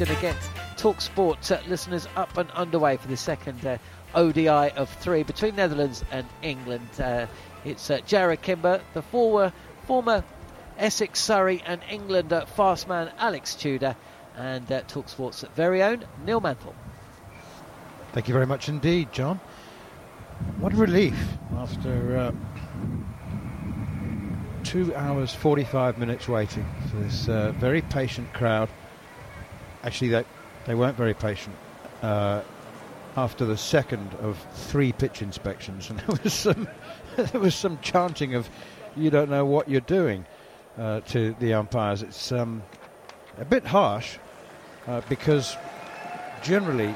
Going to get Talk Sport uh, listeners up and underway for the second uh, ODI of three between Netherlands and England. Uh, it's uh, Jarrod Kimber, the former, former Essex, Surrey, and England uh, fast man Alex Tudor, and uh, Talk Sport's very own Neil Manthorp. Thank you very much indeed, John. What a relief after uh, two hours, 45 minutes waiting for this uh, very patient crowd. Actually, they, they weren't very patient uh, after the second of three pitch inspections, and there was some, there was some chanting of "you don't know what you're doing" uh, to the umpires. It's um, a bit harsh uh, because generally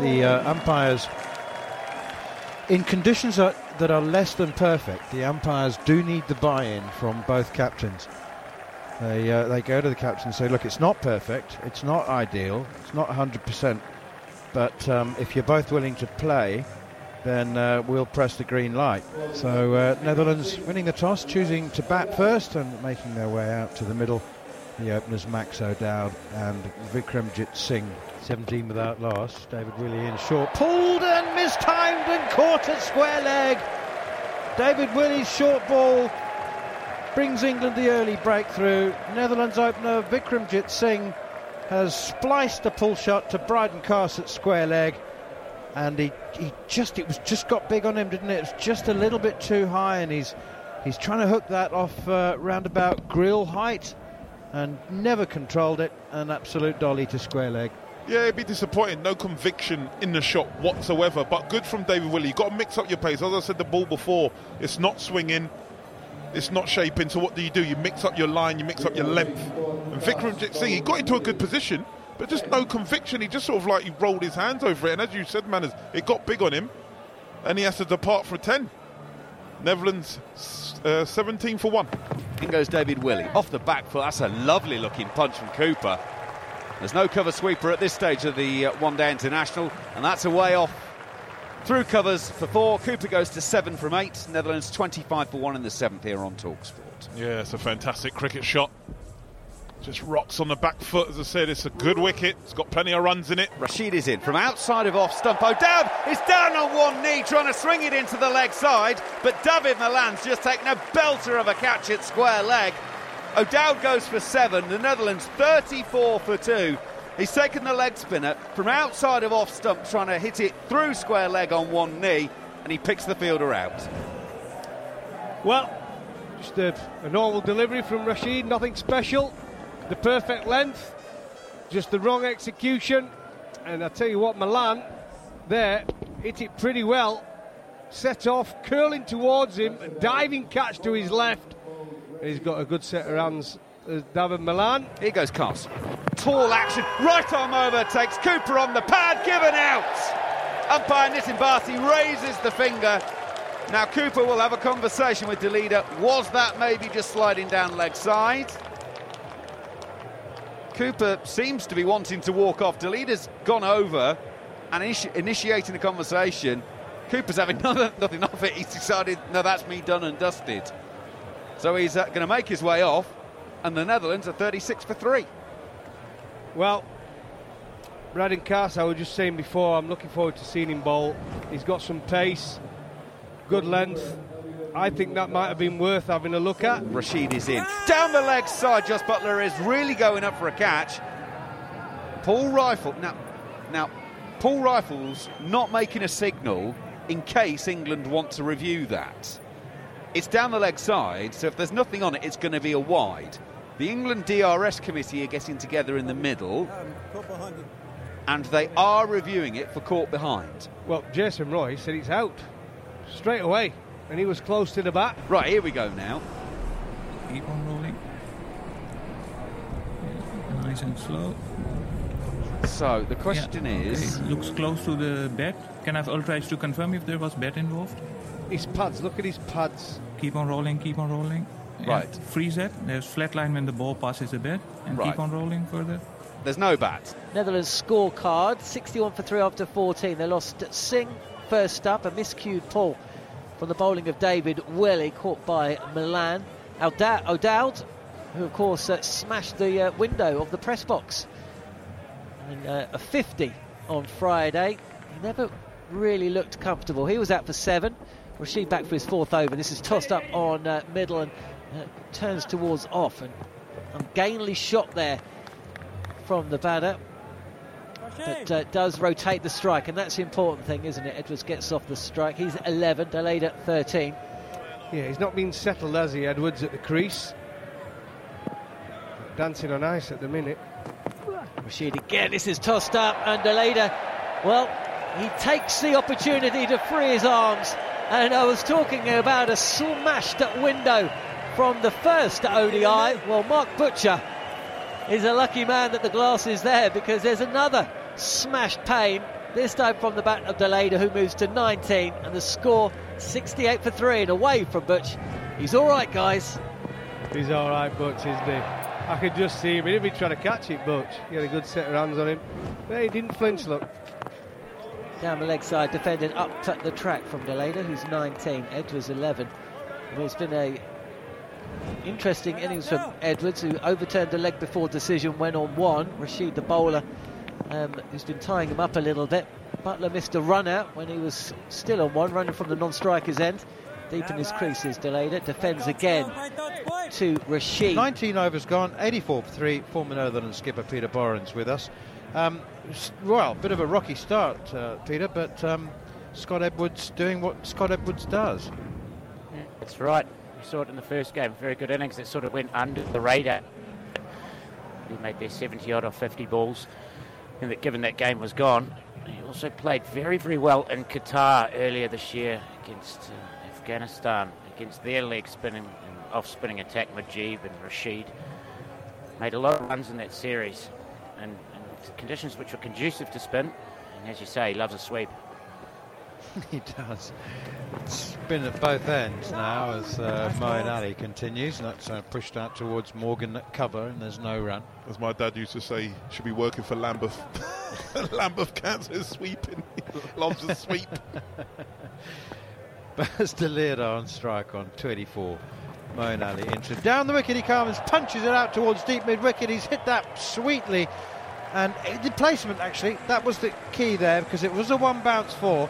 the uh, umpires, in conditions that, that are less than perfect, the umpires do need the buy-in from both captains. They uh, they go to the captain and say, "Look, it's not perfect, it's not ideal, it's not 100%, but um, if you're both willing to play, then uh, we'll press the green light." So uh, Netherlands winning the toss, choosing to bat first and making their way out to the middle. The openers Max O'Dowd and Vikramjit Singh 17 without loss. David Willey in short. Pulled and mistimed and caught at square leg. David Willey's short ball brings England the early breakthrough. Netherlands opener Vikramjit Singh has spliced a pull shot to Brydon Carse at square leg. And he, he just it was just got big on him, didn't it? It was just a little bit too high, and he's he's trying to hook that off uh, roundabout grill height, and never controlled it. An absolute dolly to square leg. Yeah, it'd be disappointing. No conviction in the shot whatsoever. But good from David Willey. You've got to mix up your pace. As I said, the ball before, it's not swinging, it's not shaping. So what do you do? You mix up your line, you mix up your length. And Vikram Singh, he got into a good position, but just no conviction. He just sort of like he rolled his hands over it. And as you said, Manners, it got big on him, and he has to depart for 10. Netherlands uh, 17 for 1. In goes David Willey. Off the back foot. That's a lovely looking punch from Cooper. There's no cover sweeper at this stage of the uh, one day international, and that's a way off. Through covers for four. Cooper goes to seven from eight. Netherlands 25 for one in the seventh here on Talksport. Yeah, it's a fantastic cricket shot. Just rocks on the back foot, as I said. It's a good wicket. It's got plenty of runs in it. Rashid is in from outside of off stump. Oh, O'Dowd is down on one knee trying to swing it into the leg side, but Dawid Malan's just taken a belter of a catch at square leg. O'Dowd goes for seven. The Netherlands 34 for two. He's taken the leg spinner from outside of off stump, trying to hit it through square leg on one knee, and he picks the fielder out. Well, just a, a normal delivery from Rashid, nothing special. The perfect length, just the wrong execution. And I tell you what, Malan there hit it pretty well. Set off, curling towards him, diving catch to his left. He's got a good set of hands There's Dawid Malan. Here goes Cos. Tall action, right arm over, takes Cooper on the pad, given out. Umpire Nitin Bhati raises the finger. Now Cooper will have a conversation with de Leede. Was that maybe just sliding down leg side? Cooper seems to be wanting to walk off. de Leede's gone over and initi- initiating the conversation. Cooper's having nothing, nothing of it. He's decided, no, that's me done and dusted. So he's uh, going to make his way off, and the Netherlands are 36 for three. Well, Brydon Carse, I was just saying before, I'm looking forward to seeing him bowl. He's got some pace, good length. I think that might have been worth having a look at. Rashid is in. Down the leg side, Jos Buttler is really going up for a catch. Paul Reiffel, now, now, Paul Reiffel's not making a signal in case England want to review that. It's down the leg side, so if there's nothing on it, it's going to be a wide. The England DRS committee are getting together in the middle, and they are reviewing it for caught behind. Well, Jason Roy said it's out straight away, and he was close to the bat. Right, here we go now. Keep on rolling. Yeah, nice and slow. So the question Yeah, is. okay, looks close to the bat. Can I have ultra to confirm if there was bat involved? His pads, look at his pads. Keep on rolling, keep on rolling. Yeah, Right. freeze that. There's flat line when the ball passes the bat, and Right. keep on rolling further. There's no bat. Netherlands scorecard 61 for 3 after 14. They lost Singh first up, a miscued pull from the bowling of David Willey, caught by Malan. O'Dowd, O'Dowd who of course uh, smashed the uh, window of the press box. And, uh, a 50 on Friday. He never really looked comfortable. He was out for seven. Rashid back for his fourth over. This is tossed up on uh, middle and uh, turns towards off. And ungainly shot there from the batter that uh, does rotate the strike, and that's the important thing, isn't it? Edwards gets off the strike. He's 11, delayed at 13. Yeah, he's not been settled, has he, Edwards, at the crease? Dancing on ice at the minute. Rashid again, this is tossed up, and de Leede, well, he takes the opportunity to free his arms. And I was talking about a smashed window from the first ODI. Well, Mark Butcher is a lucky man that the glass is there because there's another smashed pane, this time from the bat of de Leede, who moves to 19, and the score 68 for 3 and away from Butch. He's all right, guys. He's all right, Butch, isn't he? I could just see him. He didn't be trying to catch it, Butch. He had a good set of hands on him. But he didn't flinch, look. Down the leg side, defending up the track from de Leede, who's 19, Edwards 11. And it's been a interesting innings from Edwards, who overturned the leg before decision, went on one. Rashid, the bowler, um, who's been tying him up a little bit. Buttler missed a run out when he was still on one, running from the non-striker's end. Deep in his creases, delayed it. defends again to Rashid. 19 overs gone, 84 for 3. Former Netherlands skipper Peter Borren with us. Um, s- well, bit of a rocky start, uh, Peter, but um, Scott Edwards doing what Scott Edwards does. That's right. We saw it in the first game. Very good innings that sort of went under the radar. He made their 70 odd or 50 balls. And that given that game was gone, he also played very, very well in Qatar earlier this year against uh, Afghanistan, against their leg spinning and off spinning attack, Mujeeb and Rashid. Made a lot of runs in that series and, and conditions which were conducive to spin. And as you say, he loves a sweep. he does. Spin at both ends now as uh, Moeen Ali continues. And that's uh, pushed out towards Morgan at cover, and there's no run. As my dad used to say, should be working for Lambeth. Lambeth Cancer sweeping. Loves a sweep. Bas de Leede on strike on 24. Moeen Ali into down the wicket he comes, punches it out towards deep mid wicket. He's hit that sweetly, and uh, the placement actually that was the key there because it was a one bounce four.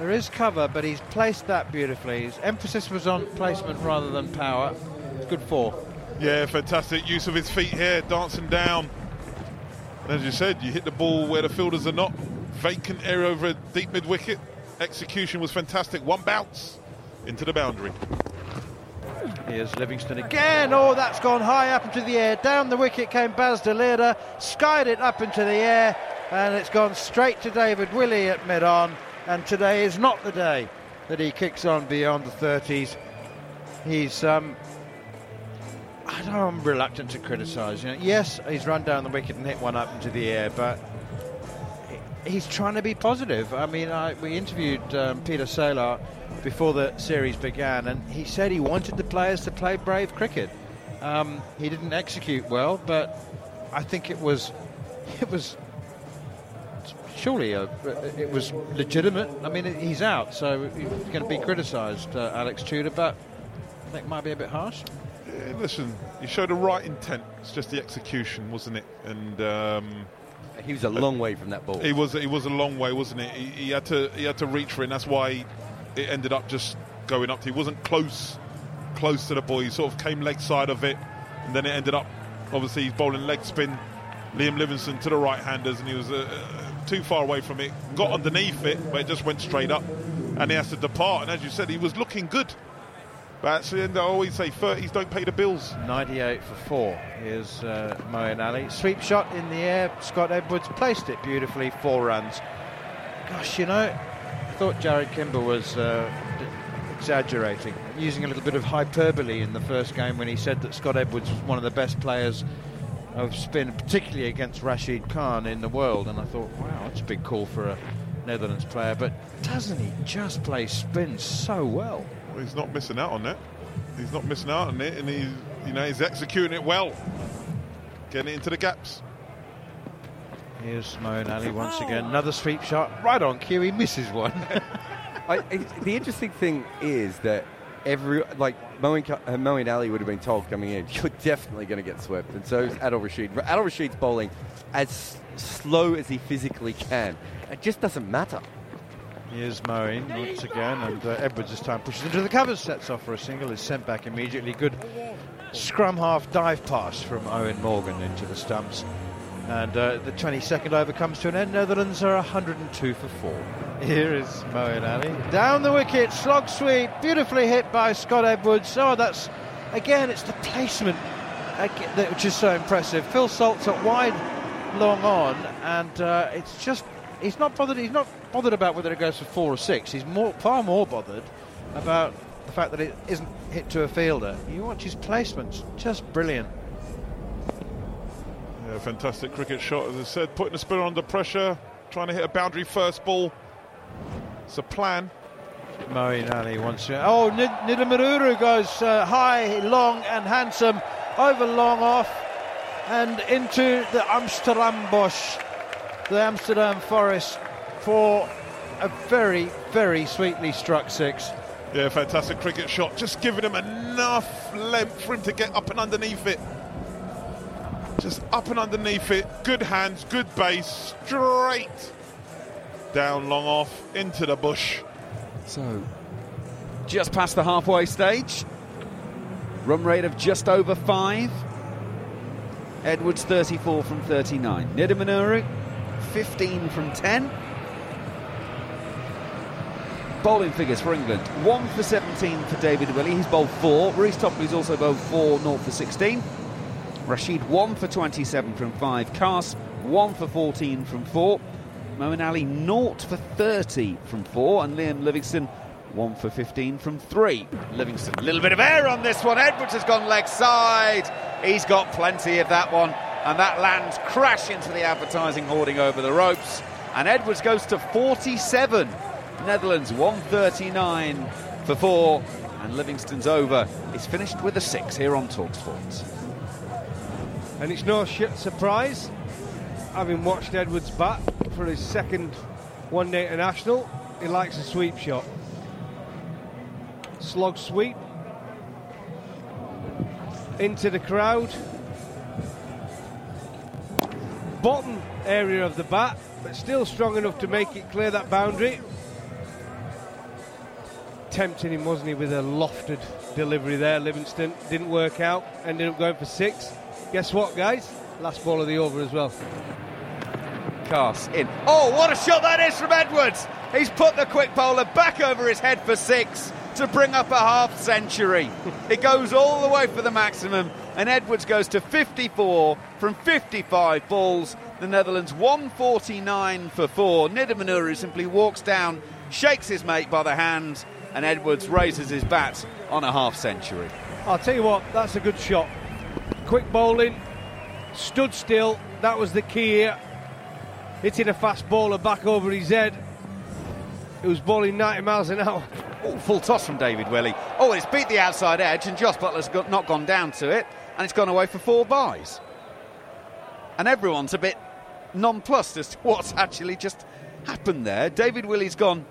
There is cover, but he's placed that beautifully. His emphasis was on placement rather than power. Good four. Yeah, fantastic use of his feet here, dancing down. And as you said, you hit the ball where the fielders are not. Vacant area over a deep mid wicket. Execution was fantastic. One bounce into the boundary. Here's Livingstone again. Oh, that's gone high up into the air. Down the wicket came Bas de Leede, skied it up into the air, and it's gone straight to David Willey at mid on. And today is not the day that he kicks on beyond the 30s. He's um, I know I'm reluctant to criticise. You know, yes, he's run down the wicket and hit one up into the air, but he's trying to be positive. I mean, I, we interviewed um, Pieter Seelaar before the series began, and he said he wanted the players to play brave cricket. Um, he didn't execute well, but I think it was it was surely a, it was legitimate. I mean, he's out, so he's going to be criticised, uh, Alex Tudor, but I think might be a bit harsh. Yeah, listen, you showed the right intent. It's just the execution, wasn't it? And um, he was a long way from that ball. He was. He was a long way, wasn't it? He, he had to. He had to reach for it. and That's why it ended up just going up to. He wasn't close, close to the ball. He sort of came leg side of it, and then it ended up. Obviously, he's bowling leg spin. Liam Livingstone to the right-handers, and he was uh, too far away from it. Got underneath it, but it just went straight up, and he has to depart. And as you said, he was looking good. But actually, I always say 30s don't pay the bills. 98 for four. Here's uh, Moeen Ali. Sweep shot in the air. Scott Edwards placed it beautifully. Four runs. Gosh, you know, I thought Jarrod Kimber was uh, exaggerating, using a little bit of hyperbole in the first game when he said that Scott Edwards was one of the best players of spin, particularly against Rashid Khan in the world. And I thought, wow, that's a big call for a Netherlands player. But doesn't he just play spin so well? well he's not missing out on that. He's not missing out on it, and he's, you know, he's executing it well, getting it into the gaps. Here's Moeen Ali once again. Another sweep shot, right on cue. He misses one. I, the interesting thing is that every like Moeen, uh, Ali would have been told coming in, you're definitely going to get swept, and so is Adil Rashid. Adil Rashid's bowling as slow as he physically can. It just doesn't matter. Here's Moeen once again, and uh, Edwards this time pushes into the covers, sets off for a single, is sent back immediately. Good scrum half dive pass from Eoin Morgan into the stumps. And uh, the 22nd over comes to an end. Netherlands are 102 for 4. Here is Moeen Ali. Down the wicket, slog sweep, beautifully hit by Scott Edwards. Oh, that's, again, it's the placement which is so impressive. Phil Salt's at wide, long on, and uh, it's just, he's not bothered, he's not bothered about whether it goes for four or six. He's more, far more bothered about the fact that it isn't hit to a fielder. You watch his placements, just brilliant. Yeah, fantastic cricket shot, as I said, putting the spinner under pressure, trying to hit a boundary first ball. It's a plan. Moeen Ali wants to. Oh, Nid- Nidamanuru goes uh, high, long, and handsome, over long off, and into the Amsterdam bush, the Amsterdam forest, for a very, very sweetly struck six. Yeah, fantastic cricket shot. Just giving him enough length for him to get up and underneath it. Just up and underneath it. Good hands, good base, straight down long off into the bush. So, just past the halfway stage. Run rate of just over five. Edwards 34 from 39. Nidamanuru 15 from 10. Bowling figures for England 1 for 17 for David Willey. He's bowled 4. Reece Topley's also bowled 4, 0 for 16. Rashid 1 for 27 from 5. Carse 1 for 14 from 4. Moeen Ali 0 for 30 from 4. And Liam Livingstone 1 for 15 from 3. Livingstone, a little bit of air on this one. Edwards has gone leg side. He's got plenty of that one. And that lands crash into the advertising hoarding over the ropes. And Edwards goes to 47. Netherlands 139 for 4. And Livingstone's over is finished with a 6 here on Talksport. And it's no surprise, having watched Edwards bat for his second one day international, he likes a sweep shot. Slog sweep into the crowd. Bottom area of the bat, but still strong enough to make it clear that boundary. Tempting him, wasn't he, with a lofted delivery there. Livingstone. didn't work out, ended up going for six. Guess what, guys? Last ball of the over as well. Carse in. Oh, what a shot that is from Edwards! He's put the quick bowler back over his head for six to bring up a half century. it goes all the way for the maximum, and Edwards goes to 54 from 55 balls. The Netherlands 149 for four. Nidamanuru simply walks down, shakes his mate by the hand, and Edwards raises his bat on a half century. I'll tell you what, that's a good shot. quick bowling, stood still. That was the key here. Hitting a fast bowler back over his head. It was bowling 90 miles an hour. Oh, full toss from David Willey. Oh, it's beat the outside edge, and Josh Buttler's got, not gone down to it, and it's gone away for four buys. And everyone's a bit nonplussed as to what's actually just happened there. David Willey's gone.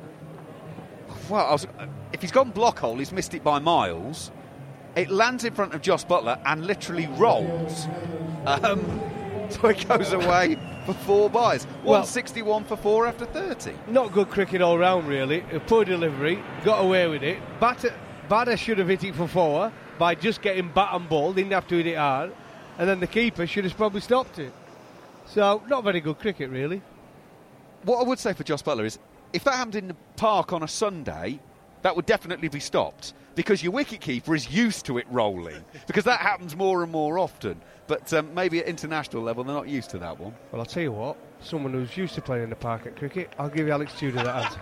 Well, was, if he's gone block hole, he's missed it by miles. It lands in front of Josh Buttler and literally rolls. Um, so it goes away for four buys. 161 for four after 30. Not good cricket all round, really. A poor delivery, got away with it. Batter, batter should have hit it for four by just getting bat and ball, didn't have to hit it hard. And then the keeper should have probably stopped it. So, not very good cricket, really. What I would say for Josh Buttler is if that happened in the park on a Sunday, that would definitely be stopped because your wicketkeeper is used to it rolling because that happens more and more often. But um, maybe at international level, they're not used to that one. Well, I'll tell you what, someone who's used to playing in the park at cricket, I'll give you Alex Tudor that answer.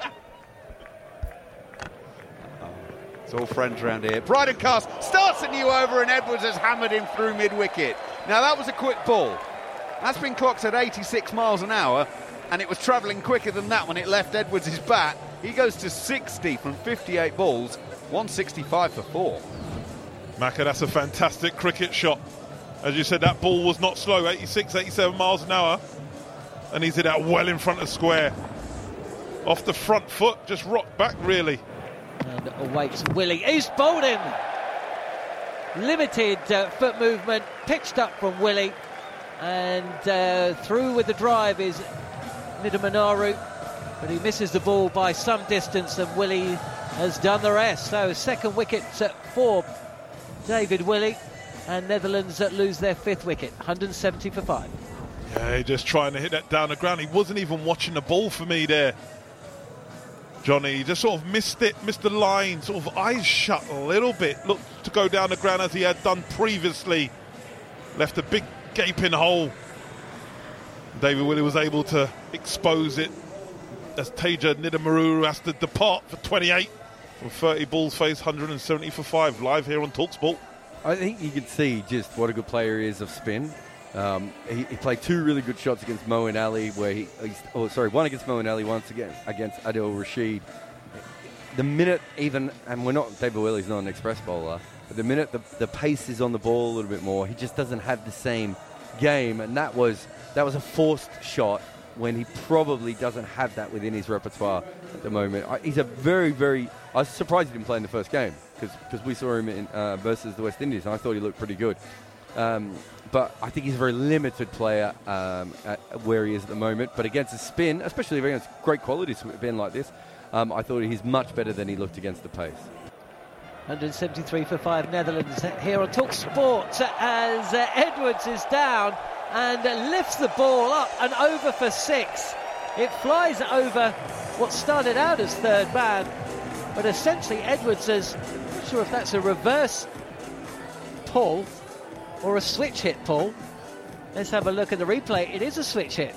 It's all friends around here. Brydon Carse starts a new over and Edwards has hammered him through mid wicket. Now that was a quick ball. That's been clocked at 86 miles an hour and it was travelling quicker than that when it left Edwards' bat. He goes to 60 from 58 balls, 165 for four. Macca, that's a fantastic cricket shot. As you said, that ball was not slow, 86, 87 miles an hour. And he's hit that well in front of square. Off the front foot, just rocked back, really. And awaits Willey. He's bowled him. Limited uh, foot movement, pitched up from Willey. And uh, through with the drive is Nidamanuru. But he misses the ball by some distance, and Willey has done the rest. So, second wicket for David Willey and Netherlands lose their fifth wicket, 170 for five. Yeah, just trying to hit that down the ground. He wasn't even watching the ball for me there. Johnny just sort of missed it, missed the line, sort of eyes shut a little bit. Looked to go down the ground as he had done previously. Left a big gaping hole. David Willey was able to expose it as Teja Nidamanuru has to depart for 28 from 30 balls face 170 for 5 live here on Talksport. I think you can see just what a good player he is of spin. Um, he, he, played two really good shots against Moeen Ali, where he, oh sorry, one against Moeen Ali, once again against Adil Rashid. The minute even, and we're not David Willey's not an express bowler, but the minute the, the pace is on the ball a little bit more, he just doesn't have the same game, and that was that was a forced shot when he probably doesn't have that within his repertoire at the moment. I, he's a very, very. I was surprised he didn't play in the first game because we saw him in, uh, versus the West Indies and I thought he looked pretty good. Um, but I think he's a very limited player um, where he is at the moment. But against a spin, especially against great quality spin like this, um, I thought he's much better than he looked against the pace. 173 for five Netherlands here on Talk Sport as uh, Edwards is down and lifts the ball up and over for six. It flies over what started out as third man, but essentially Edwards is not sure if that's a reverse pull or a switch hit pull. Let's have a look at the replay. It is a switch hit.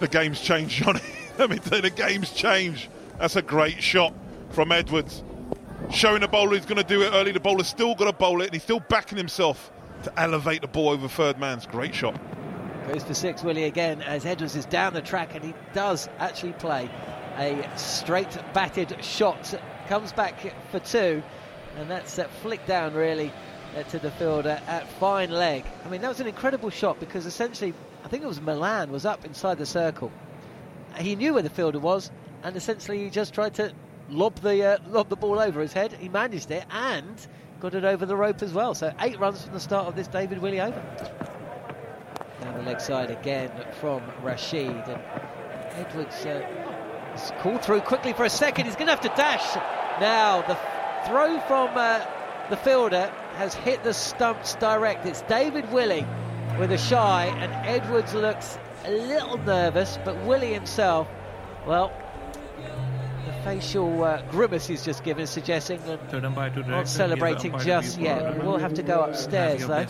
The game's changed, Johnny. Let me tell you, the game's changed. That's a great shot from Edwards. Showing the bowler he's going to do it early. The bowler's still got to bowl it, and he's still backing himself to elevate the ball over third man's great shot. Goes for six, Willey again, as Edwards is down the track, and he does actually play a straight batted shot. Comes back for two, and that's that flick down really uh, to the fielder at fine leg. I mean, that was an incredible shot because essentially, I think it was Malan was up inside the circle. He knew where the fielder was, and essentially he just tried to lob the uh, lob the ball over his head. He managed it, and it over the rope as well. So eight runs from the start of this David Willey over. Down the leg side again from Rashid. And Edwards uh, called through quickly for a second. He's going to have to dash. Now, the throw from uh, the fielder has hit the stumps direct. It's David Willey with a shy, and Edwards looks a little nervous, but Willey himself, well, facial uh, grimace he's just given, suggesting that not celebrating just yet. We'll have to go upstairs though.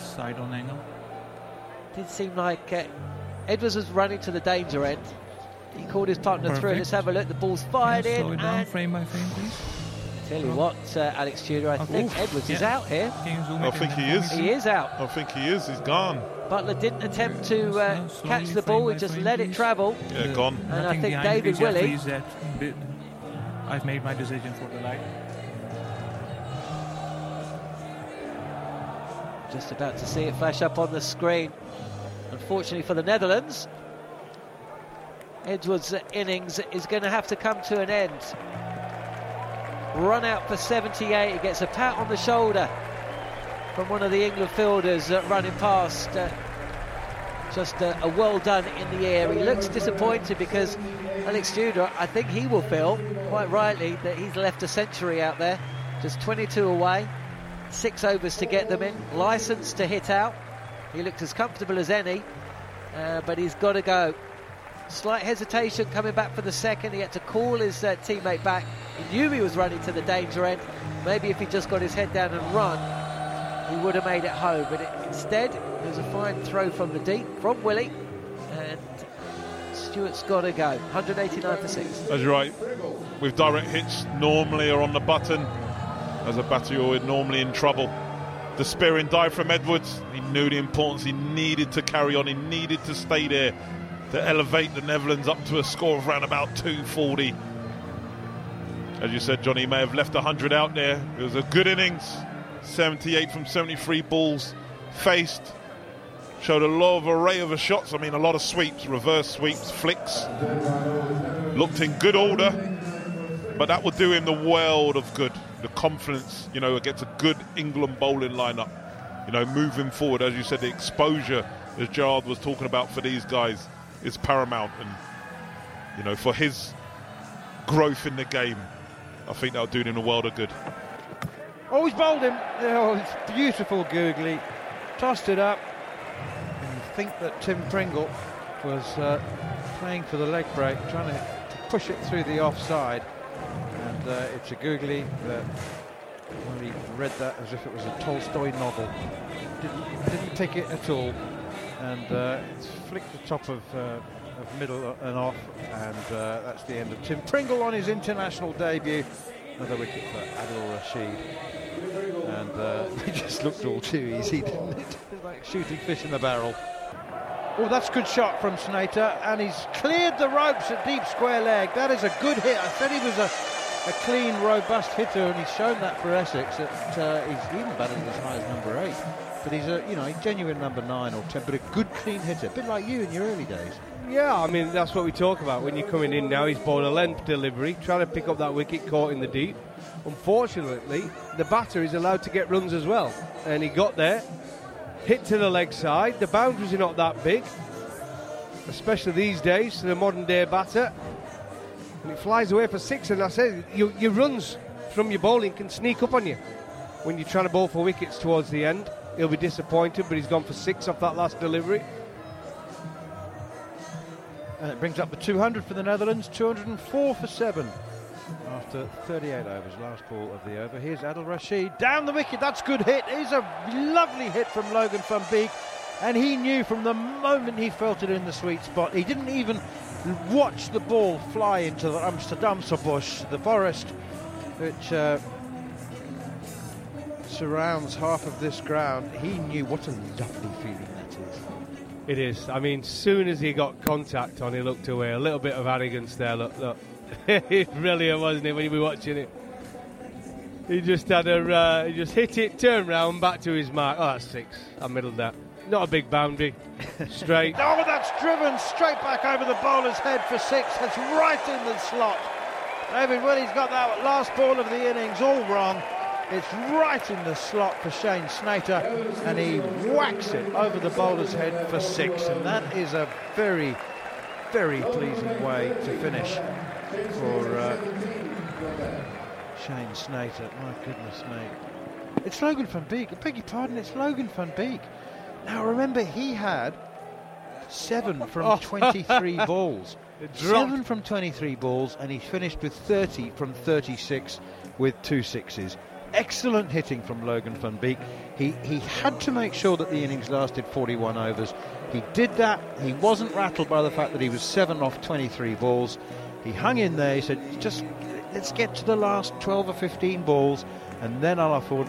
Did seem like uh, Edwards was running to the danger end. He called his partner Perfect. through. Let's have a look. The ball's fired in. Slow it down, frame by frame, please. Tell you what, uh, Alex Tudor, I think Oof. Edwards is out here. I think he is. He is out. I think he is. He's gone. Buttler didn't attempt to uh, catch the ball, he just let it travel. Yeah, gone. And I Nothing think David the referee Willey is that bit- I've made my decision for the light. Just about to see it flash up on the screen. Unfortunately for the Netherlands, Edwards' innings is going to have to come to an end. Run out for 78. He gets a pat on the shoulder from one of the England fielders uh, running past. Uh, just a, a well done in the air. He looks disappointed because Alex Tudor, I think he will feel, quite rightly, that he's left a century out there. Just 22 away, six overs to get them in, license to hit out. He looked as comfortable as any, uh, but he's got to go. Slight hesitation coming back for the second. He had to call his uh, teammate back. He knew he was running to the danger end. Maybe if he just got his head down and run, he would have made it home. But it, instead, it was a fine throw from the deep from Willey, and Stewart's got to go. 189 for six. That's right. With direct hits, normally are on the button. As a batter, you're normally in trouble. The spear spearing dive from Edwards. He knew the importance. He needed to carry on. He needed to stay there to elevate the Netherlands up to a score of around about 240. As you said, Johnny may have left 100 out there. It was a good innings. 78 from 73 balls faced. Showed a lot of array of shots. I mean, a lot of sweeps, reverse sweeps, flicks. Looked in good order, but that would do him the world of good. The confidence, you know, against a good England bowling lineup. You know, moving forward, as you said, the exposure, as Jarrod was talking about for these guys, is paramount. And, you know, for his growth in the game, I think that'll do him the world of good. Oh, he's bowled him. Oh, it's beautiful googly. Tossed it up. And you think that Tim Pringle was uh, playing for the leg break, trying to, push it through the offside. And uh, it's a googly that well, he read that as if it was a Tolstoy novel. Didn't, didn't pick it at all. And uh, it's flicked the top of, uh, of middle and off. And uh, that's the end of Tim Pringle on his international debut. Another wicket for Adil Rashid. And uh, just looked all too easy, didn't it? Like shooting fish in the barrel. Oh, that's a good shot from Snater, and he's cleared the ropes at deep square leg. That is a good hit. I said he was a, a clean, robust hitter, and he's shown that for Essex. That uh, he's even batted as high as number eight. But he's a, you know, a genuine number nine or ten, but a good, clean hitter. A bit like you in your early days. Yeah, I mean, that's what we talk about when you're coming in now. He's bowled a length delivery, trying to pick up that wicket caught in the deep. Unfortunately, the batter is allowed to get runs as well. And he got there, hit to the leg side. The boundaries are not that big, especially these days to the modern day batter. And it flies away for six. And I said, your, your runs from your bowling can sneak up on you when you're trying to bowl for wickets towards the end. He'll be disappointed, but he's gone for six off that last delivery. And it brings up the 200 for the Netherlands, 204 for seven after 38 overs, last ball of the over. Here's Adil Rashid down the wicket. That's good hit. It's a lovely hit from Logan van Beek, and he knew from the moment he felt it in the sweet spot. He didn't even watch the ball fly into the Amsterdamse bush, the forest, which uh, surrounds half of this ground. He knew what a lovely feeling. It is. I mean, soon as he got contact on, he looked away. A little bit of arrogance there. Look, look. brilliant, wasn't it, when you were watching it? He just had a, uh, he just hit it, turned round, back to his mark. Oh, that's six. I middled that. Not a big boundary. Straight. Oh, that's driven straight back over the bowler's head for six. That's right in the slot. David Willey's got that last ball of the innings all wrong. It's right in the slot for Shane Snater, and he whacks it over the bowler's head for six. And that is a very, very pleasing way to finish for uh, Shane Snater. My goodness me. It's Logan van Beek. I beg your pardon, it's Logan van Beek. Now remember, he had seven from Oh. 23 balls. Seven from 23 balls, and he finished with 30 from 36 with two sixes. Excellent hitting from Logan van Beek. He, he had to make sure that the innings lasted 41 overs. He did that. He wasn't rattled by the fact that he was seven off 23 balls. He hung in there. He said, just let's get to the last 12 or 15 balls, and then I'll afford.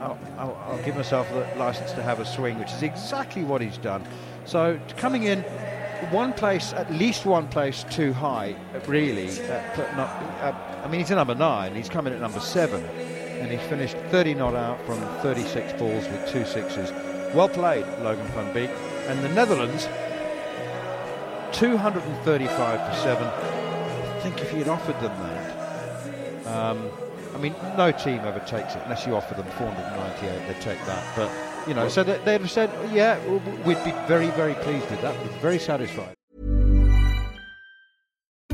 I'll, I'll, I'll give myself the license to have a swing, which is exactly what he's done. So coming in one place, at least one place too high, really. Uh, not, uh, I mean, he's a number nine. He's coming at number seven, and he finished 30 not out from 36 balls with two sixes. Well played, Logan van Beek. And the Netherlands, 235 for seven. I think if you'd offered them that, um, I mean, no team ever takes it unless you offer them 498. They take that, but you know, so they'd have said, yeah, we'd be very, very pleased with that. We'd be very satisfied.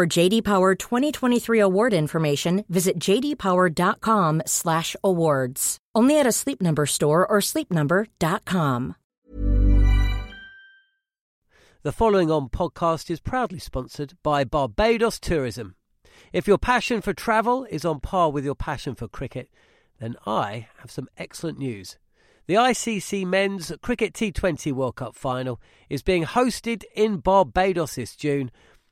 For JD Power 2023 award information, visit jdpower.com/awards. Only at a Sleep Number store or sleepnumber.com. The following on podcast is proudly sponsored by Barbados Tourism. If your passion for travel is on par with your passion for cricket, then I have some excellent news. The ICC Men's Cricket T20 World Cup final is being hosted in Barbados this June,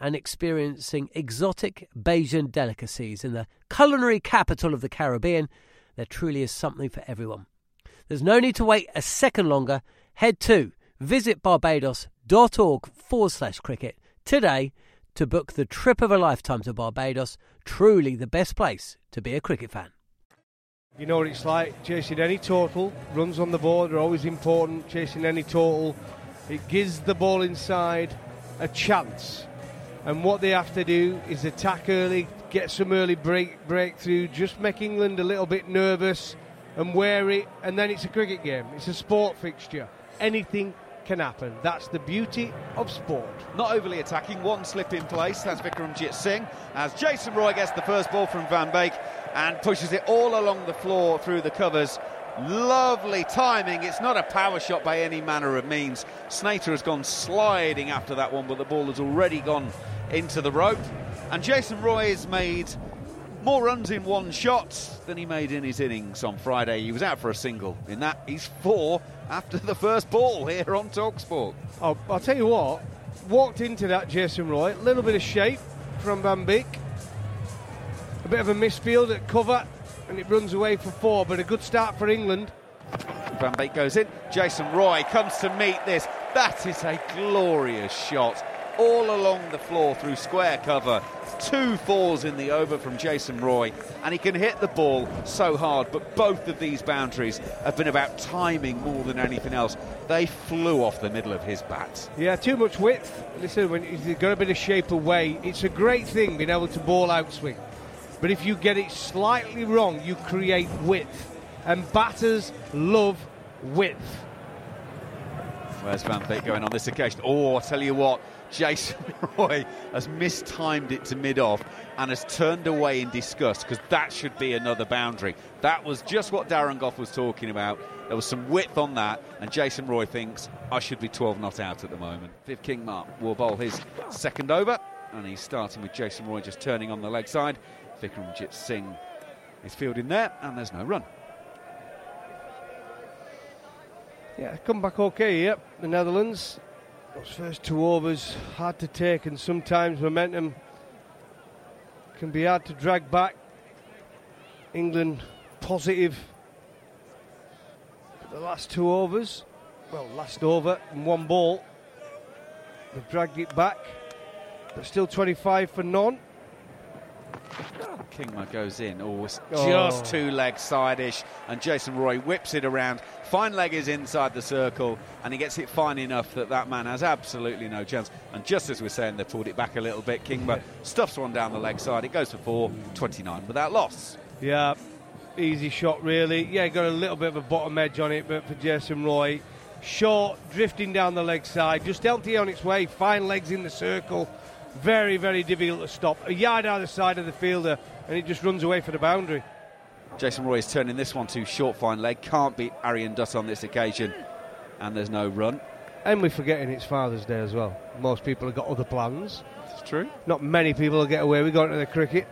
and experiencing exotic Bajan delicacies in the culinary capital of the Caribbean. There truly is something for everyone. There's no need to wait a second longer. Head to visitbarbados.org forward slash cricket today to book the trip of a lifetime to Barbados. Truly the best place to be a cricket fan. You know what it's like chasing any total. Runs on the board are always important. Chasing any total, it gives the ball inside a chance. And what they have to do is attack early, get some early break breakthrough, just make England a little bit nervous and wary, and then it's a cricket game. It's a sport fixture. Anything can happen. That's the beauty of sport. Not overly attacking, one slip in place. That's Vikramjit Singh as Jason Roy gets the first ball from Van Beek and pushes it all along the floor through the covers. Lovely timing. It's not a power shot by any manner of means. Snater has gone sliding after that one, but the ball has already gone into the rope. And Jason Roy has made more runs in one shot than he made in his innings on Friday. He was out for a single. In that, he's four after the first ball here on Talksport. Oh, I'll tell you what, walked into that Jason Roy, a little bit of shape from Van Beek, a bit of a misfield at cover, and it runs away for four, but a good start for England. Van Beek goes in. Jason Roy comes to meet this. That is a glorious shot all along the floor through square cover. Two fours in the over from Jason Roy, and he can hit the ball so hard. But both of these boundaries have been about timing more than anything else. They flew off the middle of his bat. Yeah, too much width. Listen, when you've got a bit of shape away, it's a great thing being able to ball outswing. But if you get it slightly wrong, you create width. And batters love width. Where's Van Beek going on this occasion? Oh, I tell you what, Jason Roy has mistimed it to mid off and has turned away in disgust because that should be another boundary. That was just what Darren Gough was talking about. There was some width on that, and Jason Roy thinks I should be 12 not out at the moment. Viv Kingma will bowl his second over, and he's starting with Jason Roy just turning on the leg side. Vikramjit Singh is fielding there, and there's no run. Yeah, come back okay here, the Netherlands. Those first two overs hard to take, and sometimes momentum can be hard to drag back. England positive. The last two overs, well, last over and one ball, they've dragged it back, but still 25 for none. Kingma goes in, oh, it's Oh. just two leg side-ish, and Jason Roy whips it around. Fine leg is inside the circle, and he gets it fine enough that that man has absolutely no chance. And just as we're saying, they pulled it back a little bit. Kingma stuffs one down the leg side. It goes for four, 29 without loss. Yeah, easy shot really. Yeah, got a little bit of a bottom edge on it, but for Jason Roy, short, drifting down the leg side, just empty on its way, fine legs in the circle. Very, very difficult to stop. A yard either side of the fielder, and he just runs away for the boundary. Jason Roy is turning this one to short fine leg. Can't beat Aryan Dutt on this occasion, and there's no run. And we're forgetting it's Father's Day as well. Most people have got other plans. It's true. Not many people will get away with going to the cricket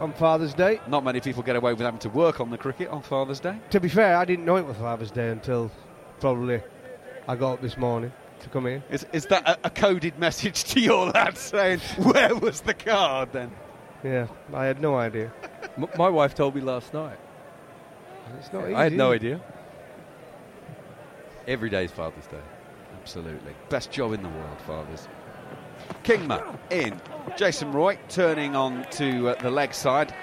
on Father's Day. Not many people get away with having to work on the cricket on Father's Day. To be fair, I didn't know it was Father's Day until probably I got up this morning to come in. Is, is is that a, a coded message to your lad saying, where was the card then? Yeah, I had no idea. M- my wife told me last night. It's not easy. I had no idea. Every day is Father's Day. Absolutely. Best job in the world, fathers. Kingma in. Jason Roy turning on to uh, the leg side.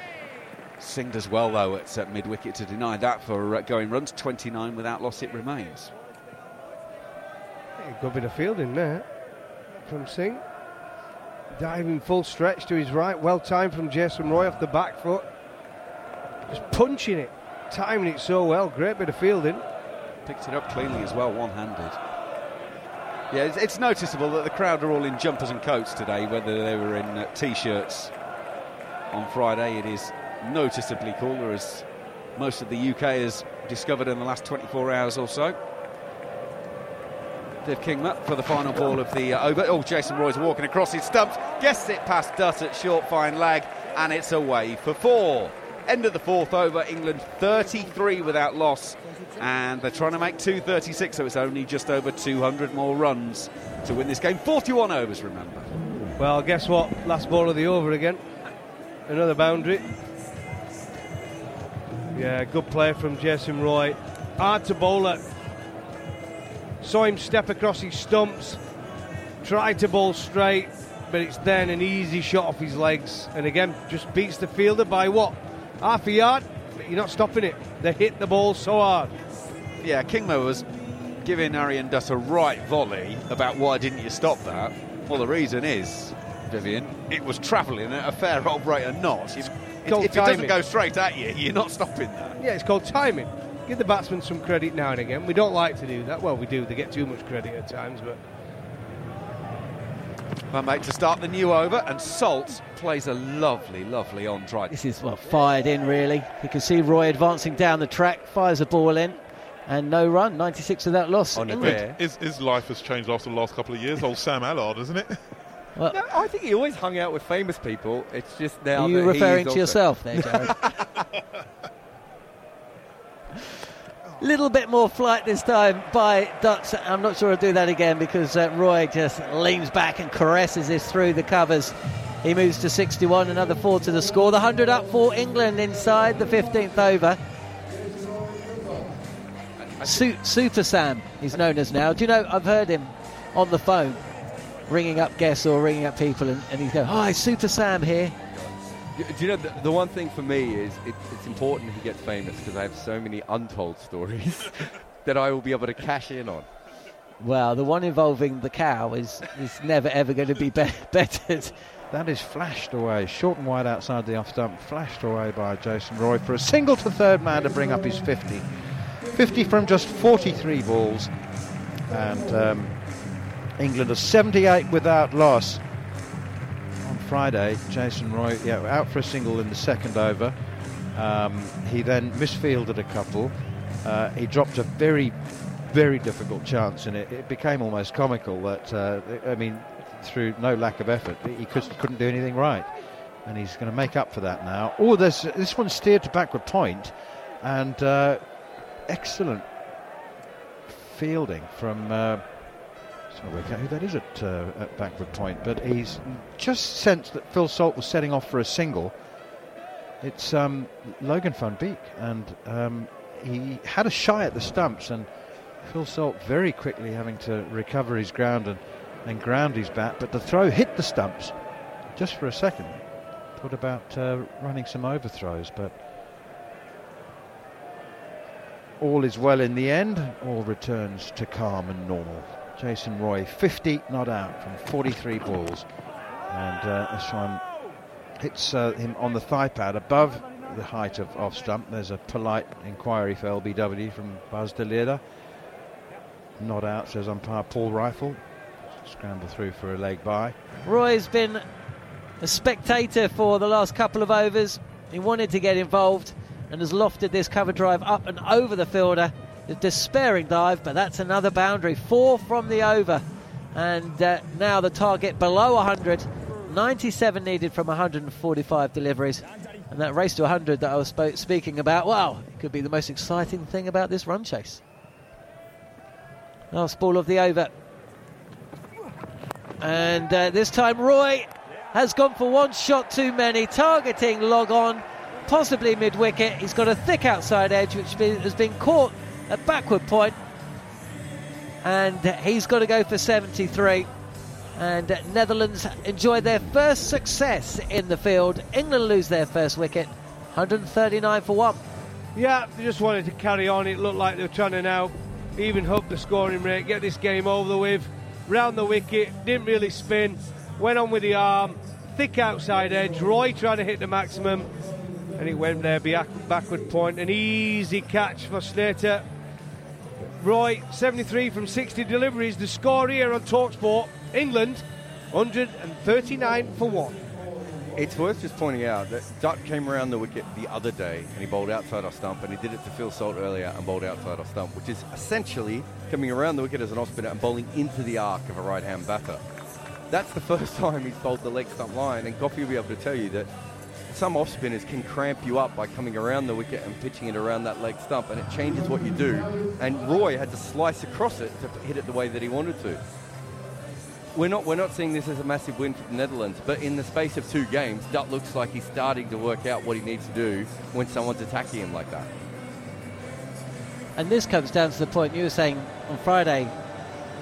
Singed as well, though, at uh, mid wicket to deny that for uh, going runs. 29 without loss, it remains. Good bit of fielding there from Singh. Diving full stretch to his right. Well timed from Jason Roy off the back foot. Just punching it. Timing it so well. Great bit of fielding. Picked it up cleanly as well, one handed. Yeah, it's, it's noticeable that the crowd are all in jumpers and coats today, whether they were in uh, t shirts on Friday. It is noticeably cooler, as most of the UK has discovered in the last 24 hours or so. Dave Kingma for the final ball of the uh, over. Oh, Jason Roy's walking across his stumps, gets it past Dutt at short fine leg, and it's away for four. End of the fourth over, England 33 without loss, and they're trying to make 236, so it's only just over 200 more runs to win this game. 41 overs, remember. Well, guess what? Last ball of the over again. Another boundary. Yeah, good play from Jason Roy. Hard to bowl it. Saw him step across his stumps. Tried to bowl straight, but it's then an easy shot off his legs. And again, just beats the fielder by what? Half a yard? But you're not stopping it. They hit the ball so hard. Yeah, Kingma was giving Aryan Dutt a right volley about why didn't you stop that. Well, the reason is, Vivian, it was travelling at a fair old rate of knots. If, Called if it doesn't go straight at you, you're not stopping that. Yeah, it's called timing. Give the batsman some credit now and again. We don't like to do that. Well, we do. They get too much credit at times, but My mate to start the new over, and Salt plays a lovely, lovely on try. This is well fired in really. You can see Roy advancing down the track, fires a ball in, and no run. 96 without loss. On England. His, his life has changed after the last couple of years. Old Sam Allard, isn't it? Well, No, I think he always hung out with famous people. It's just now. Are you that referring is to also- yourself there, Jarrod? Little bit more flight this time by Dutt. I'm not sure I'll do that again because uh, Roy just leans back and caresses this through the covers. He moves to 61, another four to the score. The 100 up for England inside the 15th over. Su- Super Sam, he's known as now. Do you know, I've heard him on the phone ringing up guests or ringing up people, and, and he's going, Hi, Super Sam here. Do do you know the, the one thing for me is it, it's important he gets famous because I have so many untold stories that I will be able to cash in on. Well, the one involving the cow is, is never ever going to be, be- bettered. That is flashed away, short and wide outside the off stump, flashed away by Jason Roy for a single to third man to bring up his 50. 50 from just 43 balls, and um, England are 78 without loss. Friday, Jason Roy, yeah, out for a single in the second over. Um, he then misfielded a couple. Uh, he dropped a very, very difficult chance, and it, it became almost comical that, uh, I mean, through no lack of effort, he could, couldn't do anything right. And he's going to make up for that now. Oh, there's, this one steered to backward point, and uh, excellent fielding from. So work out who that is at, uh, at backward point, but he's just sensed that Phil Salt was setting off for a single. It's um, Logan van Beek, and um, he had a shy at the stumps, and Phil Salt very quickly having to recover his ground and, and ground his bat, but the throw hit the stumps just for a second. Thought about uh, running some overthrows, but all is well in the end. All returns to calm and normal. Jason Roy, 50 not out from 43 balls. And uh, this one hits uh, him on the thigh pad above the height of off stump. There's a polite inquiry for LBW from Bas de Leede. Not out, says umpire Paul Reiffel. Scramble through for a leg by. Roy's been a spectator for the last couple of overs. He wanted to get involved and has lofted this cover drive up and over the fielder. A despairing dive, but that's another boundary. Four from the over. And uh, now the target below 100. 97 needed from 145 deliveries. And that race to 100 that I was sp- speaking about, wow, it could be the most exciting thing about this run chase. Last ball of the over. And uh, this time Roy has gone for one shot too many, targeting log on, possibly mid wicket. He's got a thick outside edge which has been caught at backward point. and he's got to go for 73. And Netherlands enjoy their first success in the field. England lose their first wicket, 139 for one. Yeah, they just wanted to carry on. It looked like they were trying to now even up the scoring rate, get this game over with. Round the wicket, didn't really spin, went on with the arm, thick outside edge. Roy trying to hit the maximum, and it went there backward point. An easy catch for Slater. Roy, 73 from 60 deliveries. The score here on Talksport, England, 139 for one. It's worth just pointing out that Dutt came around the wicket the other day and he bowled outside off stump, and he did it to Phil Salt earlier and bowled outside off stump, which is essentially coming around the wicket as an off spinner and bowling into the arc of a right hand batter. That's the first time he's bowled the leg stump line, and Goffey will be able to tell you that some off spinners can cramp you up by coming around the wicket and pitching it around that leg stump, and it changes what you do. And Roy had to slice across it to hit it the way that he wanted to. We're not we're not seeing this as a massive win for the Netherlands, but in the space of two games, Dutt looks like he's starting to work out what he needs to do when someone's attacking him like that. And this comes down to the point you were saying on Friday,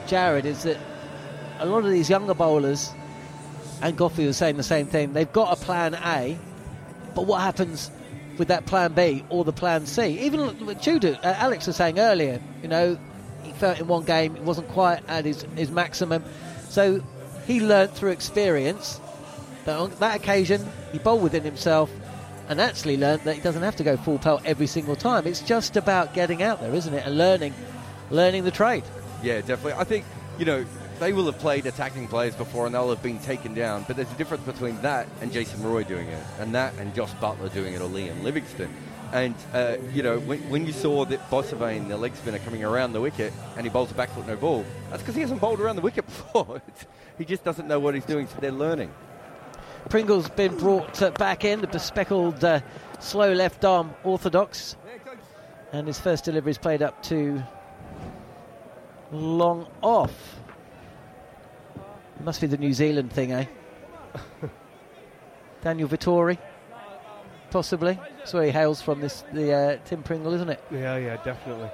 Jarrod, is that a lot of these younger bowlers, and Goffey was saying the same thing, they've got a plan A, but what happens with that plan B or the plan C? Even Judo, uh, Alex was saying earlier, you know, he felt in one game it wasn't quite at his, his maximum. So he learnt through experience that on that occasion he bowled within himself and actually learnt that he doesn't have to go full pelt every single time. It's just about getting out there, isn't it? And learning learning the trade. Yeah, definitely. I think, you know, they will have played attacking players before and they'll have been taken down. But there's a difference between that and Jason Roy doing it, and that and Jos Buttler doing it, or Liam Livingstone. And, uh, you know, when, when, you saw that Boissevain, the leg spinner, coming around the wicket and he bowls a back foot no ball, that's because he hasn't bowled around the wicket before. he just doesn't know what he's doing, so they're learning. Pringle's been brought uh, back in, the bespeckled uh, slow left arm orthodox. And his first delivery is played up to long off. It must be the New Zealand thing, eh? Daniel Vettori, possibly. That's where he hails from. This the uh, Tim Pringle, isn't it? Yeah, yeah, definitely,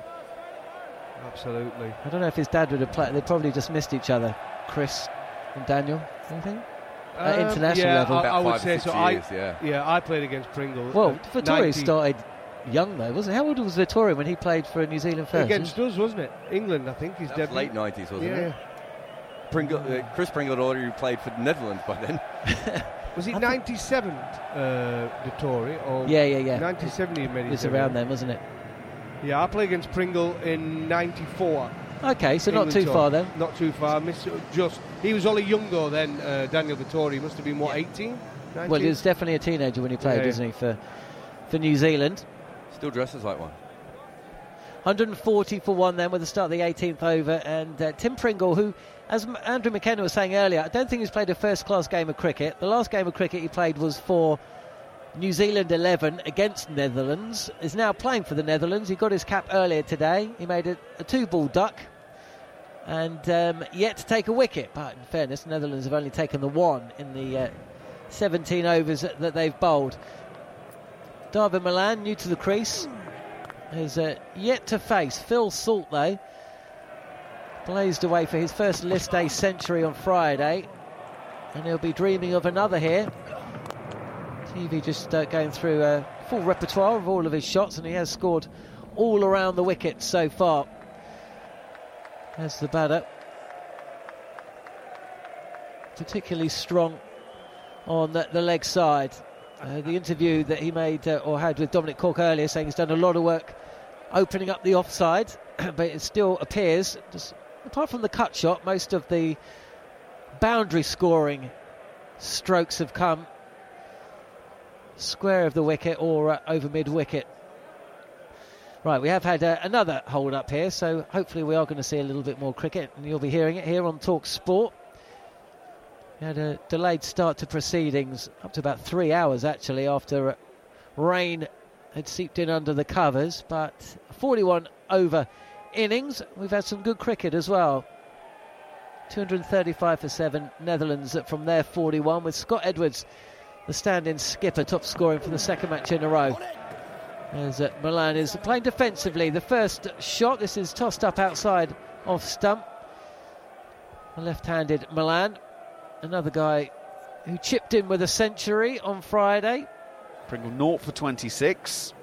absolutely. I don't know if his dad would have played. They probably just missed each other, Chris and Daniel. Anything? Um, At international yeah, level, I, I would say so. Years, I, yeah. yeah, I played against Pringle. Well, Vettori started young though, wasn't he? How old was Vettori when he played for New Zealand first? Against us, wasn't it? England, I think. He's dead. Late nineties, wasn't yeah. it? Pringle, uh, Chris Pringle had already played for the Netherlands by then. was he 97, uh, Vettori? Or yeah, yeah, yeah. 97 he made It was around then, wasn't it? Yeah, I played against Pringle in 94. Okay, so England not too tour. far then. Not too far. Miss, just He was only younger than uh, Daniel Vettori. He must have been, what, 18? 19? Well, he was definitely a teenager when he played, Yeah, yeah. wasn't he, for, for New Zealand. Still dresses like one. 140 for one then with the start of the 18th over. And uh, Tim Pringle, who, as Andrew McKenna was saying earlier, I don't think he's played a first class game of cricket. The last game of cricket he played was for New Zealand 11 against Netherlands. Is now playing for the Netherlands. He got his cap earlier today. He made a, a two ball duck and um, yet to take a wicket. But in fairness, Netherlands have only taken the one in the uh, 17 overs that, they've bowled. Dawid Malan, new to the crease, has uh, yet to face Phil Salt, though. Blazed away for his first List A century on Friday, and he'll be dreaming of another here. TV just uh, going through a full repertoire of all of his shots, and he has scored all around the wicket so far. As the batter, particularly strong on the, the leg side. Uh, the interview that he made uh, or had with Dominic Cork earlier, saying he's done a lot of work opening up the offside, but it still appears, just, apart from the cut shot, most of the boundary scoring strokes have come square of the wicket or uh, over mid wicket. Right, we have had uh, another hold up here, so hopefully we are going to see a little bit more cricket, and you'll be hearing it here on Talk Sport. We had a delayed start to proceedings, up to about three hours actually, after uh, rain had seeped in under the covers, but 41 over innings. We've had some good cricket as well. 235 for 7, Netherlands from their 41, with Scott Edwards, the stand in skipper, top scoring for the second match in a row. As uh, Malan is playing defensively. The first shot, this is tossed up outside off stump. Left handed Malan, another guy who chipped in with a century on Friday. Pringle naught for 26.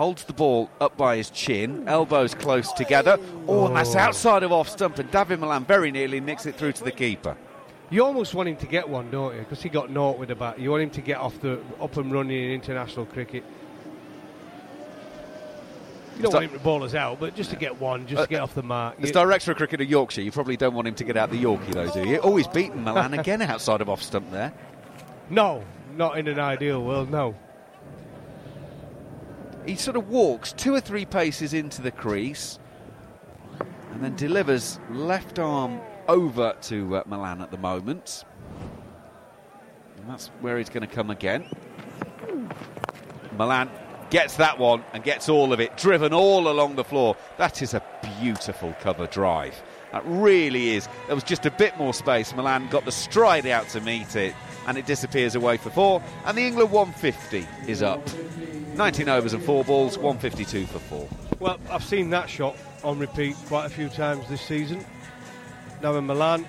Holds the ball up by his chin, elbows close together. Oh, that's outside of off stump, and Dawid Malan very nearly nicks it through to the keeper. You almost want him to get one, don't you? Because he got naught with the bat. You want him to get off the up and running in international cricket. You don't want him to bowl us out, but just to get one, just Uh, to get off the mark. As director of cricket of Yorkshire, you probably don't want him to get out the Yorkie, though, do you? Oh, he's beaten Malan again outside of off stump there. no, not in an ideal world, no. He sort of walks two or three paces into the crease and then delivers left arm over to uh, Malan at the moment. And that's where he's going to come again. Malan gets that one and gets all of it, driven all along the floor. That is a beautiful cover drive. That really is. There was just a bit more space. Malan got the stride out to meet it, and it disappears away for four. And the England 150 is up. 19 overs and four balls, 152 for four. Well, I've seen that shot on repeat quite a few times this season. Now in Malan,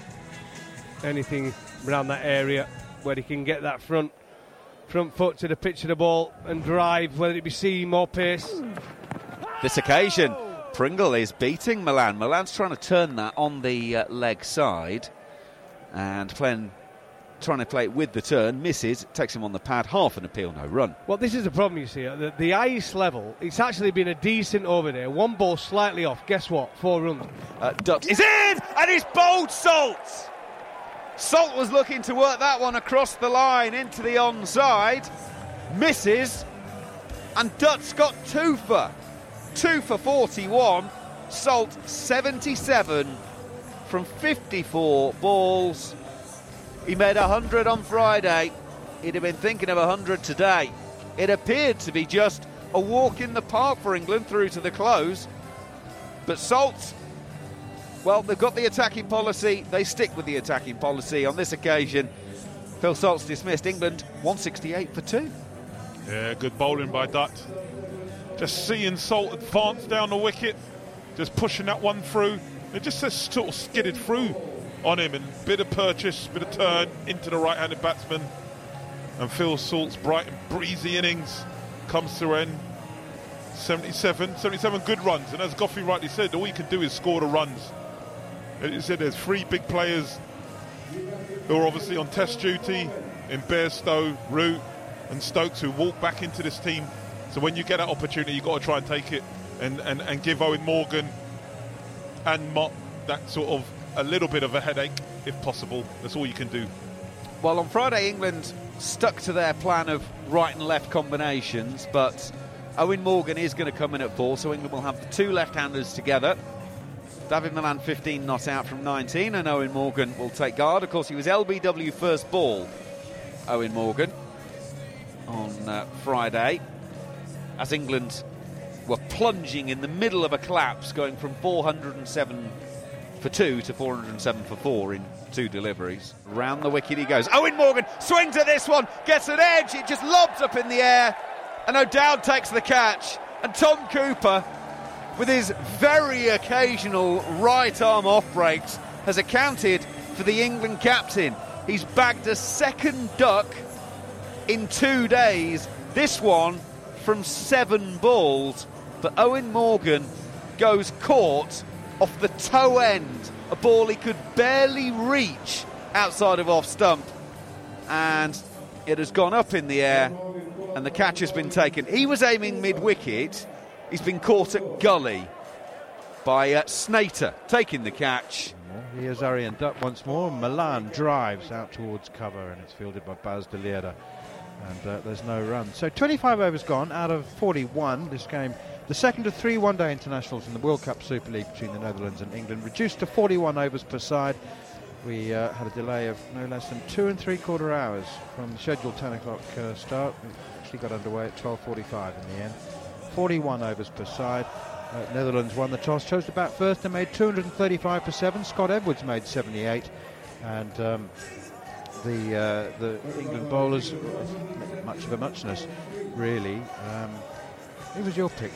anything around that area where he can get that front front foot to the pitch of the ball and drive, whether it be seam or pace. This occasion, Pringle is beating Malan. Malan's trying to turn that on the uh, leg side and playing, trying to play it with the turn, misses, takes him on the pad, half an appeal, no run. Well, this is the problem you see. The, the ice level, it's actually been a decent over there. One ball slightly off. Guess what? Four runs. Uh, is in and he's bowled Salt. Salt was looking to work that one across the line into the onside, misses, and Dutt's got two for two for 41. Salt 77 from 54 balls. He made 100 on Friday. He'd have been thinking of 100 today. It appeared to be just a walk in the park for England through to the close. But Salt well, they've got the attacking policy. They stick with the attacking policy. On this occasion, Phil Salt's dismissed. England 168 for two. Yeah, good bowling by Dutt. Just seeing Salt advance down the wicket, just pushing that one through. It just sort of skidded through on him and bit of purchase, bit of turn into the right-handed batsman. And Phil Salt's bright and breezy innings comes to end. 77, 77 good runs. And as Goffey rightly said, all you can do is score the runs. As you said, there's three big players who are obviously on test duty in Bairstow, Root, and Stokes who walk back into this team. So when you get that opportunity, you've got to try and take it and, and, and give Eoin Morgan and Mott that sort of a little bit of a headache, if possible. That's all you can do. Well, on Friday, England stuck to their plan of right and left combinations, but Eoin Morgan is going to come in at four, so England will have the two left-handers together. Dawid Malan 15 not out from 19, and Eoin Morgan will take guard. Of course, he was LBW first ball, Eoin Morgan, on uh, Friday, as England were plunging in the middle of a collapse, going from 407 for two to 407 for four in two deliveries. Round the wicket he goes. Eoin Morgan swings at this one, gets an edge, it just lobs up in the air, and O'Dowd takes the catch. And Tom Cooper, with his very occasional right arm off breaks, has accounted for the England captain. He's bagged a second duck in two days. This one from seven balls. But Eoin Morgan goes caught off the toe end, a ball he could barely reach outside of off stump. And it has gone up in the air, and the catch has been taken. He was aiming mid wicket, he's been caught at gully by uh, Snater taking the catch. Here's Aryan Dutt once more. Malan drives out towards cover, and it's fielded by Bas de Leede. And uh, there's no run. So 25 overs gone out of 41. This game, the second of three one day internationals in the World Cup Super League between the Netherlands and England, reduced to 41 overs per side. We uh, had a delay of no less than two and three quarter hours from the scheduled 10 o'clock uh, start. We actually got underway at 12.45 in the end. 41 overs per side. Uh, Netherlands won the toss, chose to bat first and made 235 for 7. Scott Edwards made 78. And um, the uh, the England bowlers, much of a muchness, really. Um, who was your pick?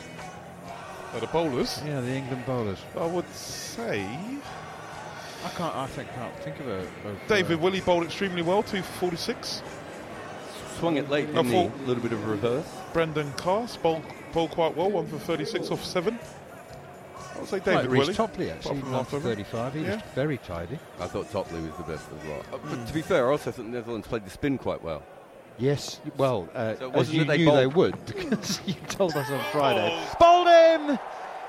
Uh, the bowlers? Yeah, the England bowlers. I would say. I can't. I think can't think of a. Of, David Willey bowled extremely well, 246. Swung it late, I didn't A little bit of a reverse. Brydon Carse bowled, bowled quite well, 1 for 36 off 7. I would say David Like Reece Willey. Topley, actually, from not 35. He was Yeah. very tidy. I thought Topley was the best as well. Uh, But to be fair, I also think the Netherlands played the spin quite well. Yes, well, uh, So it as you they knew they would because you told us on Friday. Bowled him!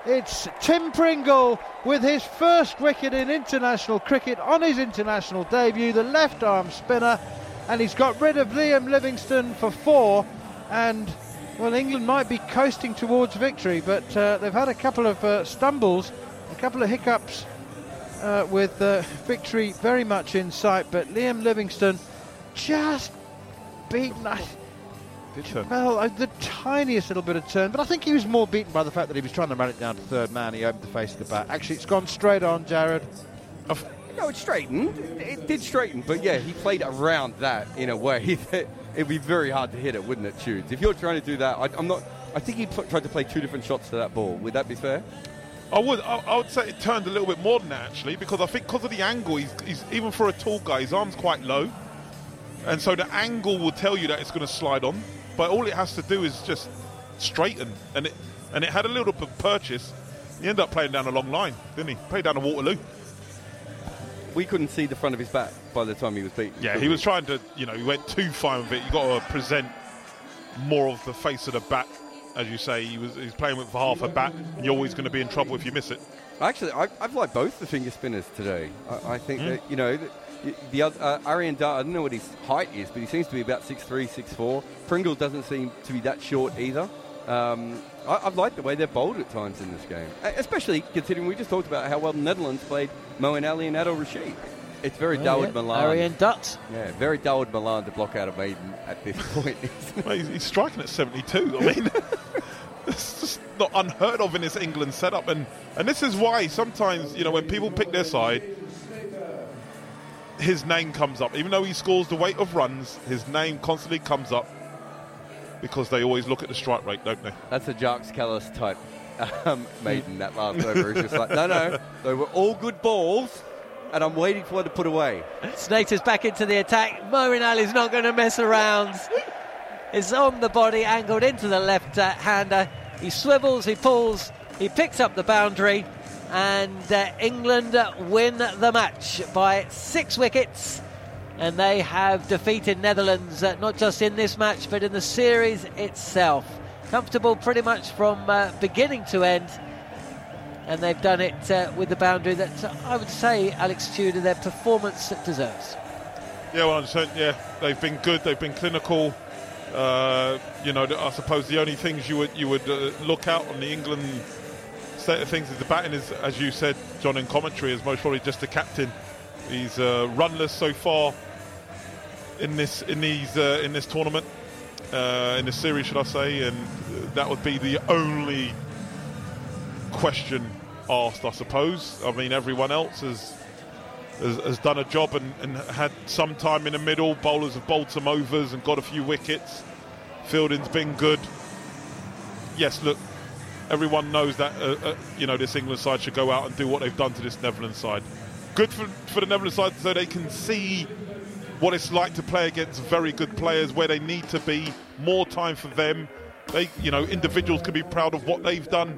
It's Tim Pringle with his first wicket in international cricket on his international debut, the left arm spinner, and he's got rid of Liam Livingstone for four. And well, England might be coasting towards victory, but uh, they've had a couple of uh, stumbles, a couple of hiccups uh, with uh, victory very much in sight. But Liam Livingstone just beaten. I, well, uh, the tiniest little bit of turn, but I think he was more beaten by the fact that he was trying to run it down to third man. He opened the face of the bat. Actually, it's gone straight on, Jarrod. No, it straightened. It, it did straighten, but yeah, he played around that in a way that it'd be very hard to hit it, wouldn't it, Tudes? If you're trying to do that, I, I'm not. I think he pl- tried to play two different shots to that ball. Would that be fair? I would, I, I would say it turned a little bit more than that actually, because I think because of the angle, he's, he's even for a tall guy, his arm's quite low, and so the angle will tell you that it's going to slide on. But all it has to do is just straighten, and it and it had a little bit of purchase. He ended up playing down a long line, didn't he? Played down a Waterloo. We couldn't see the front of his back by the time he was beaten. Yeah, he was trying to, you know, he went too fine with it. You got to present more of the face of the back, as you say. He was he's playing with half a bat, and you're always going to be in trouble if you miss it. Actually, I, I've liked both the finger spinners today. I, I think Mm. that you know the, the other uh, Aryan Dutt. I don't know what his height is, but he seems to be about 6'3", 6'4". Pringle doesn't seem to be that short either. Um, I, I've liked the way they're bowled at times in this game, especially considering we just talked about how well the Netherlands played Moeen Ali and Adil Rashid. It's very Oh, Dawid yeah. Malan. Aryan Dutt. Yeah, very Dawid Malan to block out a maiden at this point. Well, he's, he's striking at 72. I mean, it's just not unheard of in this England setup. And, and this is why sometimes, you know, when people pick their side, his name comes up. Even though he scores the weight of runs, his name constantly comes up because they always look at the strike rate, don't they? That's a Jacques Kallis type um, maiden, that last over. It's just like, no, no, they were all good balls, and I'm waiting for one to put away. Snater's back into the attack. Moeen Ali's not going to mess around. It's on the body, angled into the left uh, hander. He swivels, he pulls, he picks up the boundary, and uh, England win the match by six wickets. And they have defeated Netherlands uh, not just in this match but in the series itself. Comfortable pretty much from uh, beginning to end and they've done it uh, with the boundary that uh, I would say, Alex Tudor, their performance deserves. Yeah, well. Yeah, they've been good. They've been clinical. Uh, you know, I suppose the only things you would you would look out on the England state of things is the batting is, as you said, John, in commentary, is most probably just the captain. He's uh, runless so far in this in these uh, in this tournament, uh, in this series, should I say? And that would be the only question asked, I suppose. I mean, everyone else has has, has done a job and, and, had some time in the middle. Bowlers have bowled some overs and got a few wickets. Fielding's been good. Yes, look, everyone knows that uh, uh, you know this England side should go out and do what they've done to this Netherlands side. Good for, for the Netherlands side so they can see what it's like to play against very good players where they need to be. More time for them. They, you know, individuals can be proud of what they've done.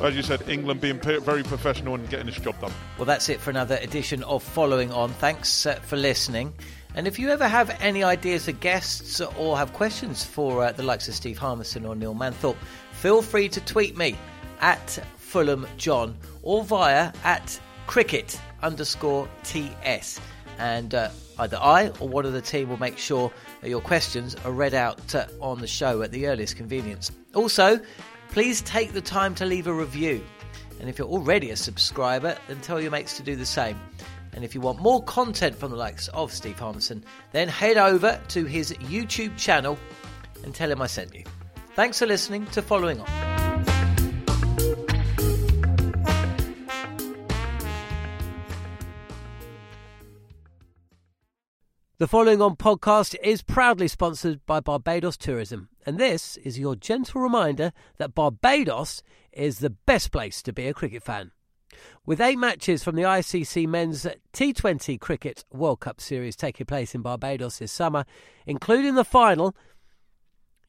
As you said, England being very professional and getting this job done. Well, that's it for another edition of Following On. Thanks uh, for listening. And if you ever have any ideas for guests or have questions for uh, the likes of Steve Harmison or Neil Manthorp, feel free to tweet me at Fulham John or via at cricket underscore TS. And uh, either I or one of the team will make sure that your questions are read out uh, on the show at the earliest convenience. Also, please take the time to leave a review. And if you're already a subscriber, then tell your mates to do the same. And if you want more content from the likes of Steve Harmison, then head over to his YouTube channel and tell him I sent you. Thanks for listening to Following On. The following on podcast is proudly sponsored by Barbados Tourism, and this is your gentle reminder that Barbados is the best place to be a cricket fan. With eight matches from the ICC Men's T20 Cricket World Cup Series taking place in Barbados this summer, including the final,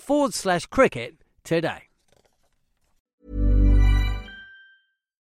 forward slash cricket today.